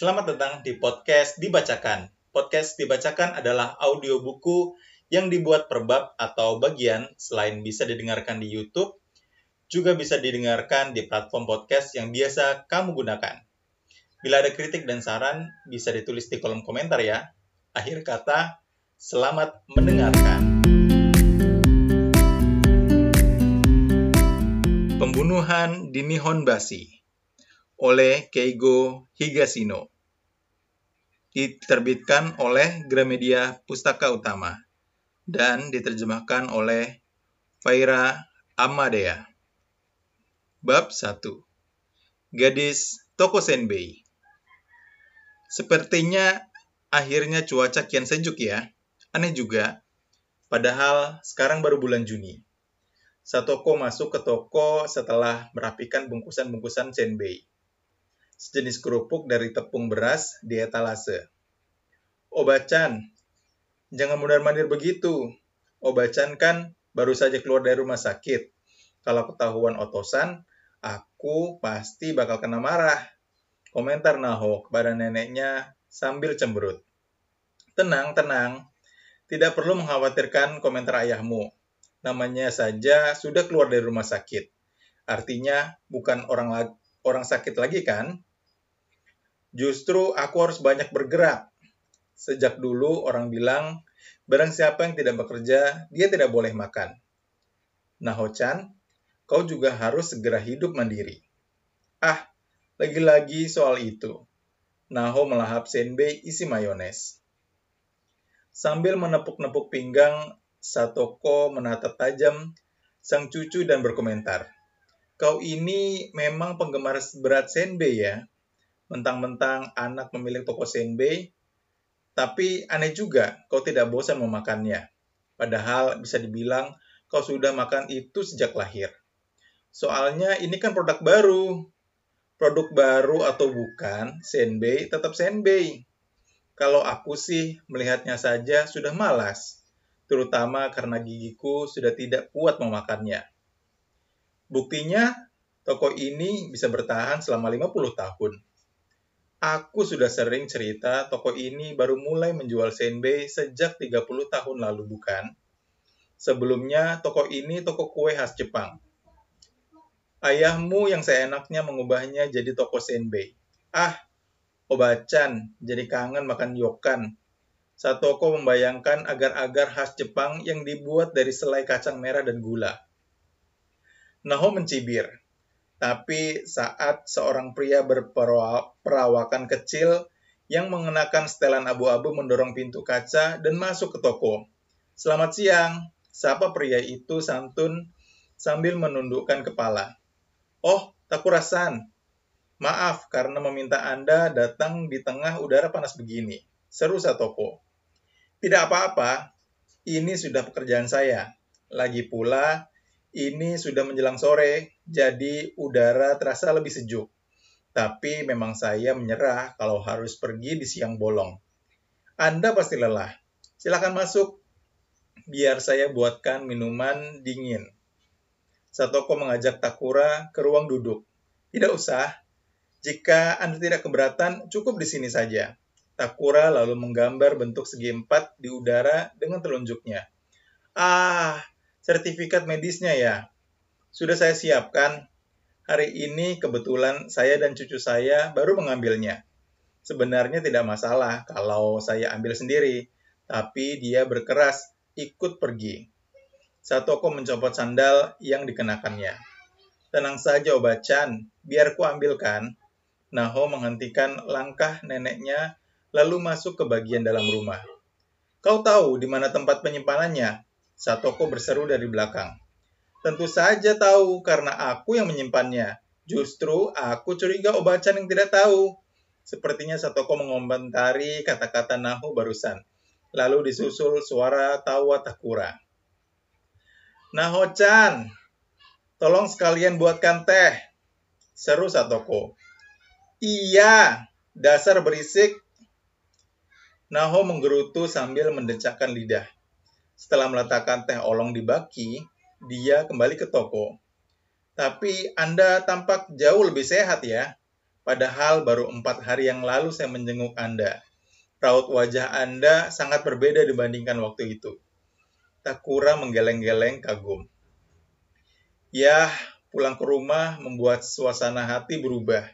Selamat datang di podcast Dibacakan. Podcast Dibacakan adalah audio buku yang dibuat per bab atau bagian selain bisa didengarkan di YouTube, juga bisa didengarkan di platform podcast yang biasa kamu gunakan. Bila ada kritik dan saran, bisa ditulis di kolom komentar ya. Akhir kata, selamat mendengarkan. Pembunuhan di Nihonbashi oleh Keigo Higashino. Diterbitkan oleh Gramedia Pustaka Utama dan diterjemahkan oleh Faira Amadea. Bab 1. Gadis Toko Senbei. Sepertinya akhirnya cuaca kian sejuk ya. Aneh juga. Padahal sekarang baru bulan Juni. Satoko masuk ke toko setelah merapikan bungkusan-bungkusan senbei sejenis kerupuk dari tepung beras di etalase. Obacan, jangan mundar-mandir begitu. Obacan kan baru saja keluar dari rumah sakit. Kalau ketahuan otosan, aku pasti bakal kena marah. Komentar Naho kepada neneknya sambil cemberut. Tenang, tenang. Tidak perlu mengkhawatirkan komentar ayahmu. Namanya saja sudah keluar dari rumah sakit. Artinya bukan orang orang sakit lagi kan? Justru aku harus banyak bergerak. Sejak dulu orang bilang, barang siapa yang tidak bekerja, dia tidak boleh makan. Nah, Ho-chan, kau juga harus segera hidup mandiri. Ah, lagi-lagi soal itu. Naho melahap senbei isi mayones. Sambil menepuk-nepuk pinggang, Satoko menatap tajam sang cucu dan berkomentar. Kau ini memang penggemar berat senbei ya? Mentang-mentang anak memilih toko senbei, tapi aneh juga kau tidak bosan memakannya. Padahal bisa dibilang kau sudah makan itu sejak lahir. Soalnya ini kan produk baru. Produk baru atau bukan, senbei tetap senbei. Kalau aku sih melihatnya saja sudah malas, terutama karena gigiku sudah tidak kuat memakannya. Buktinya, toko ini bisa bertahan selama 50 tahun. Aku sudah sering cerita toko ini baru mulai menjual senbei sejak 30 tahun lalu, bukan? Sebelumnya, toko ini toko kue khas Jepang. Ayahmu yang seenaknya mengubahnya jadi toko senbei. Ah, obacan, jadi kangen makan yokan. Satoko membayangkan agar-agar khas Jepang yang dibuat dari selai kacang merah dan gula. Naho mencibir. Tapi saat seorang pria berperawakan kecil yang mengenakan setelan abu-abu mendorong pintu kaca dan masuk ke toko. Selamat siang, siapa pria itu santun sambil menundukkan kepala. Oh, Takurasan. Maaf karena meminta Anda datang di tengah udara panas begini. Seru Satoko. Tidak apa-apa, ini sudah pekerjaan saya. Lagi pula, ini sudah menjelang sore, jadi udara terasa lebih sejuk. Tapi memang saya menyerah kalau harus pergi di siang bolong. Anda pasti lelah. Silakan masuk, biar saya buatkan minuman dingin. Satoko mengajak Takura ke ruang duduk. Tidak usah. Jika Anda tidak keberatan, cukup di sini saja. Takura lalu menggambar bentuk segi empat di udara dengan telunjuknya. Ah, sertifikat medisnya ya. Sudah saya siapkan. Hari ini kebetulan saya dan cucu saya baru mengambilnya. Sebenarnya tidak masalah kalau saya ambil sendiri, tapi dia berkeras ikut pergi. Satoko mencopot sandal yang dikenakannya. Tenang saja Obacan, biar ku ambilkan. Naho menghentikan langkah neneknya lalu masuk ke bagian dalam rumah. Kau tahu di mana tempat penyimpanannya? Satoko berseru dari belakang. Tentu saja tahu, karena aku yang menyimpannya. Justru aku curiga Obacan yang tidak tahu. Sepertinya Satoko mengomentari kata-kata Nahu barusan. Lalu disusul suara tawa Takura. Naho-chan, tolong sekalian buatkan teh. Seru Satoko. Iya, dasar berisik. Naho menggerutu sambil mendecakkan lidah. Setelah meletakkan teh olong di baki, dia kembali ke toko. Tapi Anda tampak jauh lebih sehat ya. Padahal baru empat hari yang lalu saya menjenguk Anda. Raut wajah Anda sangat berbeda dibandingkan waktu itu. Takura menggeleng-geleng kagum. Ya, pulang ke rumah membuat suasana hati berubah.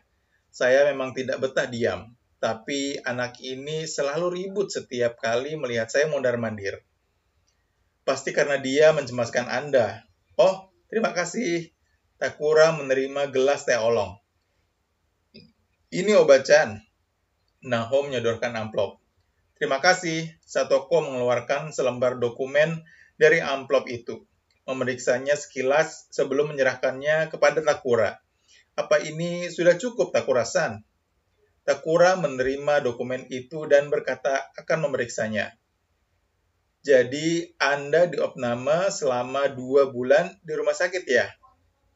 Saya memang tidak betah diam, tapi anak ini selalu ribut setiap kali melihat saya mondar-mandir. Pasti karena dia mencemaskan Anda. Oh, terima kasih. Takura menerima gelas teh olong. Ini obat-chan. Naho menyodorkan amplop. Terima kasih. Satoko mengeluarkan selembar dokumen dari amplop itu. Memeriksanya sekilas sebelum menyerahkannya kepada Takura. Apa ini sudah cukup, Takura-san? Takura menerima dokumen itu dan berkata akan memeriksanya. Jadi, Anda diopname selama dua bulan di rumah sakit ya?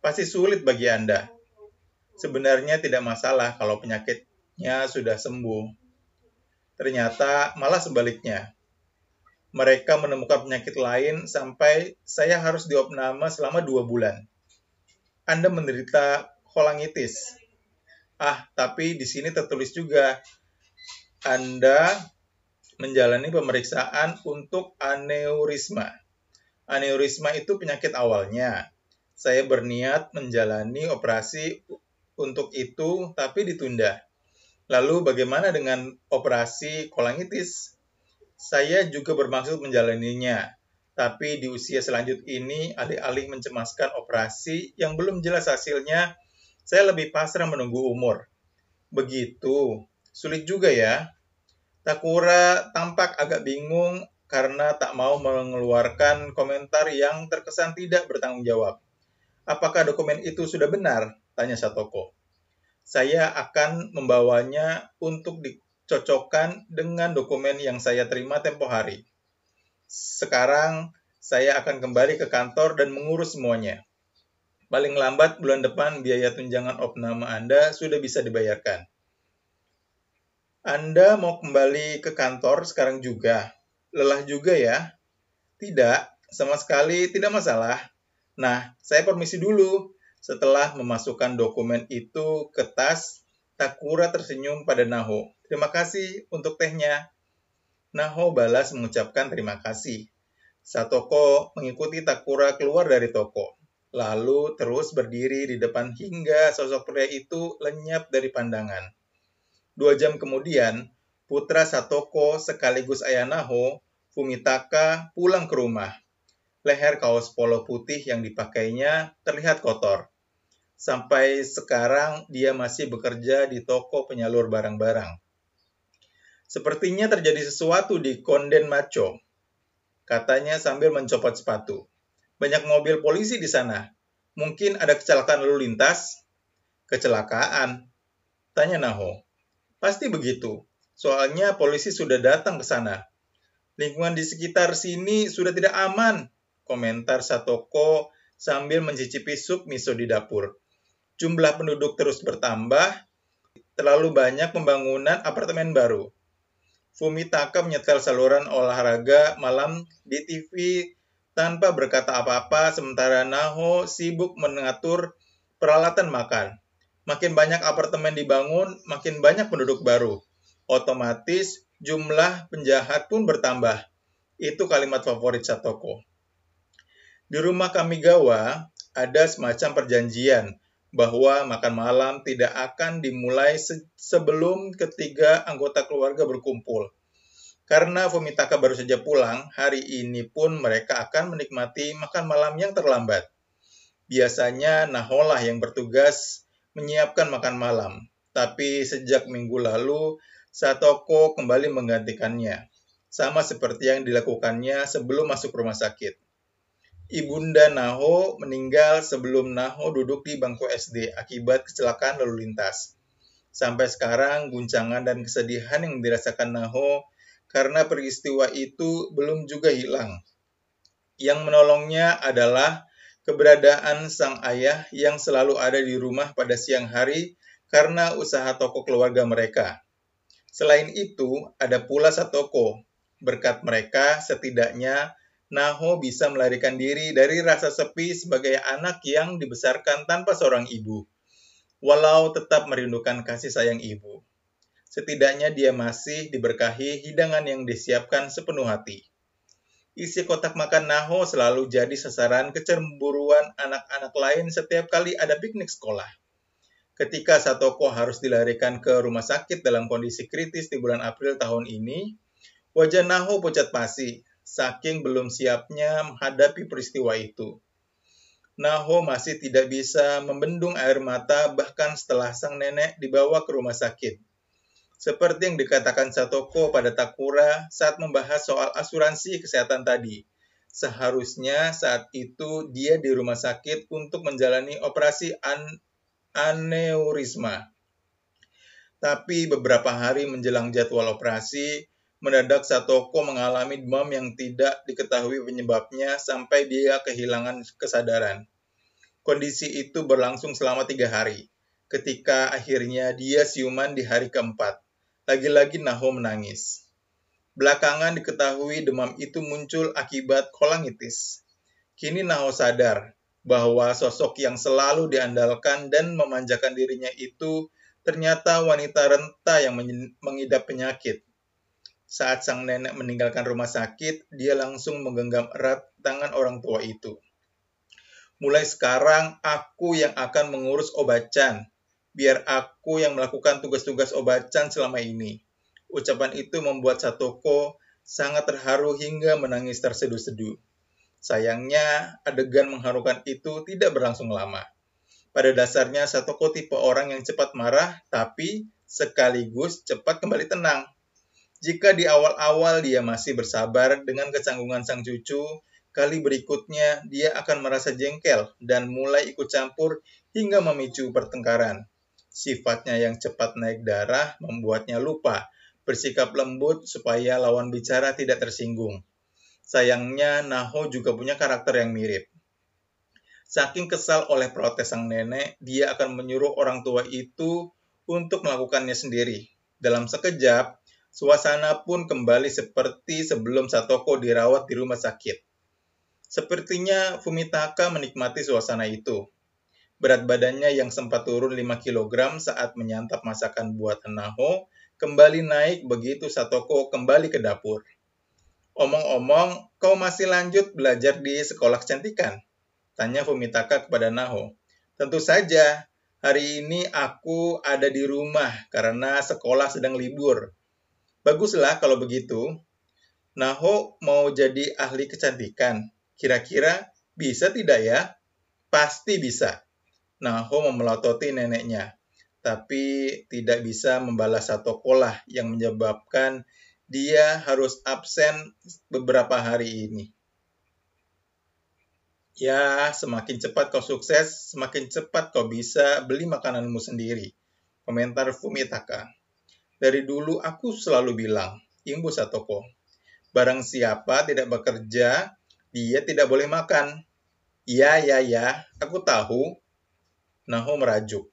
Pasti sulit bagi Anda sebenarnya tidak masalah kalau penyakitnya sudah sembuh. Ternyata malah sebaliknya. Mereka menemukan penyakit lain sampai saya harus diopname selama dua bulan. Anda menderita kolangitis. Ah, tapi di sini tertulis juga Anda menjalani pemeriksaan untuk aneurisma. Aneurisma itu penyakit awalnya. Saya berniat menjalani operasi untuk itu tapi ditunda. Lalu bagaimana dengan operasi kolangitis? Saya juga bermaksud menjalaninya, tapi di usia selanjut ini alih-alih mencemaskan operasi yang belum jelas hasilnya, saya lebih pasrah menunggu umur. Begitu, sulit juga ya. Takura tampak agak bingung karena tak mau mengeluarkan komentar yang terkesan tidak bertanggung jawab. Apakah dokumen itu sudah benar? Tanya Satoko. Saya akan membawanya untuk dicocokkan dengan dokumen yang saya terima tempo hari. Sekarang saya akan kembali ke kantor dan mengurus semuanya. Paling lambat bulan depan biaya tunjangan opname Anda sudah bisa dibayarkan. Anda mau kembali ke kantor sekarang juga? Lelah juga ya? Tidak, sama sekali tidak masalah. Nah, saya permisi dulu. Setelah memasukkan dokumen itu ke tas, Takura tersenyum pada Naho. Terima kasih untuk tehnya. Naho balas mengucapkan terima kasih. Satoko mengikuti Takura keluar dari toko, lalu terus berdiri di depan hingga sosok pria itu lenyap dari pandangan. Dua jam kemudian, putra Satoko sekaligus ayah Naho, Fumitaka, pulang ke rumah leher kaos polo putih yang dipakainya terlihat kotor. Sampai sekarang dia masih bekerja di toko penyalur barang-barang. Sepertinya terjadi sesuatu di Konden Macho, katanya sambil mencopot sepatu. Banyak mobil polisi di sana. Mungkin ada kecelakaan lalu lintas? Kecelakaan? Tanya Naho. Pasti begitu. Soalnya polisi sudah datang ke sana. Lingkungan di sekitar sini sudah tidak aman, komentar Satoko sambil mencicipi sup miso di dapur. Jumlah penduduk terus bertambah, terlalu banyak pembangunan apartemen baru. Fumitaka menyetel saluran olahraga malam di TV tanpa berkata apa-apa sementara Naho sibuk mengatur peralatan makan. Makin banyak apartemen dibangun, makin banyak penduduk baru. Otomatis jumlah penjahat pun bertambah. Itu kalimat favorit Satoko. Di rumah kami Gawa ada semacam perjanjian bahwa makan malam tidak akan dimulai se sebelum ketiga anggota keluarga berkumpul. Karena Fumitaka baru saja pulang, hari ini pun mereka akan menikmati makan malam yang terlambat. Biasanya Naholah yang bertugas menyiapkan makan malam, tapi sejak minggu lalu Satoko kembali menggantikannya, sama seperti yang dilakukannya sebelum masuk rumah sakit. Ibunda Naho meninggal sebelum Naho duduk di bangku SD akibat kecelakaan lalu lintas. Sampai sekarang, guncangan dan kesedihan yang dirasakan Naho karena peristiwa itu belum juga hilang. Yang menolongnya adalah keberadaan sang ayah yang selalu ada di rumah pada siang hari karena usaha toko keluarga mereka. Selain itu, ada pula Satoko. Berkat mereka, setidaknya Naho bisa melarikan diri dari rasa sepi sebagai anak yang dibesarkan tanpa seorang ibu. walau tetap merindukan kasih sayang ibu. Setidaknya dia masih diberkahi hidangan yang disiapkan sepenuh hati. Isi kotak makan Naho selalu jadi sasaran kecemburuan anak-anak lain setiap kali ada piknik sekolah. Ketika Satoko harus dilarikan ke rumah sakit dalam kondisi kritis di bulan April tahun ini, wajah Naho pucat pasi, saking belum siapnya menghadapi peristiwa itu. Naho masih tidak bisa membendung air mata bahkan setelah sang nenek dibawa ke rumah sakit. Seperti yang dikatakan Satoko pada Takura saat membahas soal asuransi kesehatan tadi. Seharusnya saat itu dia di rumah sakit untuk menjalani operasi an aneurisma. Tapi beberapa hari menjelang jadwal operasi, mendadak Satoko mengalami demam yang tidak diketahui penyebabnya sampai dia kehilangan kesadaran. Kondisi itu berlangsung selama tiga hari, ketika akhirnya dia siuman di hari keempat. Lagi-lagi Naho menangis. Belakangan diketahui demam itu muncul akibat kolangitis. Kini Naho sadar bahwa sosok yang selalu diandalkan dan memanjakan dirinya itu ternyata wanita renta yang mengidap penyakit. Saat sang nenek meninggalkan rumah sakit, dia langsung menggenggam erat tangan orang tua itu. Mulai sekarang, aku yang akan mengurus obacan, biar aku yang melakukan tugas-tugas obacan selama ini. Ucapan itu membuat Satoko sangat terharu hingga menangis terseduh-seduh. Sayangnya, adegan mengharukan itu tidak berlangsung lama. Pada dasarnya, Satoko tipe orang yang cepat marah, tapi sekaligus cepat kembali tenang. Jika di awal-awal dia masih bersabar dengan kecanggungan sang cucu, kali berikutnya dia akan merasa jengkel dan mulai ikut campur hingga memicu pertengkaran. Sifatnya yang cepat naik darah membuatnya lupa bersikap lembut supaya lawan bicara tidak tersinggung. Sayangnya Naho juga punya karakter yang mirip. Saking kesal oleh protes sang nenek, dia akan menyuruh orang tua itu untuk melakukannya sendiri. Dalam sekejap, suasana pun kembali seperti sebelum Satoko dirawat di rumah sakit. Sepertinya Fumitaka menikmati suasana itu. Berat badannya yang sempat turun 5 kg saat menyantap masakan buatan Naho kembali naik begitu Satoko kembali ke dapur. Omong-omong, kau masih lanjut belajar di sekolah kecantikan? Tanya Fumitaka kepada Naho. Tentu saja, hari ini aku ada di rumah karena sekolah sedang libur. Baguslah kalau begitu. Naho mau jadi ahli kecantikan. Kira-kira bisa tidak ya? Pasti bisa. Naho memelototi neneknya, tapi tidak bisa membalas satu kolah yang menyebabkan dia harus absen beberapa hari ini. Ya, semakin cepat kau sukses, semakin cepat kau bisa beli makananmu sendiri. Komentar Fumitaka. Dari dulu aku selalu bilang, Imbu Satoko, barang siapa tidak bekerja, dia tidak boleh makan. Ya, ya, ya, aku tahu, Naho merajuk.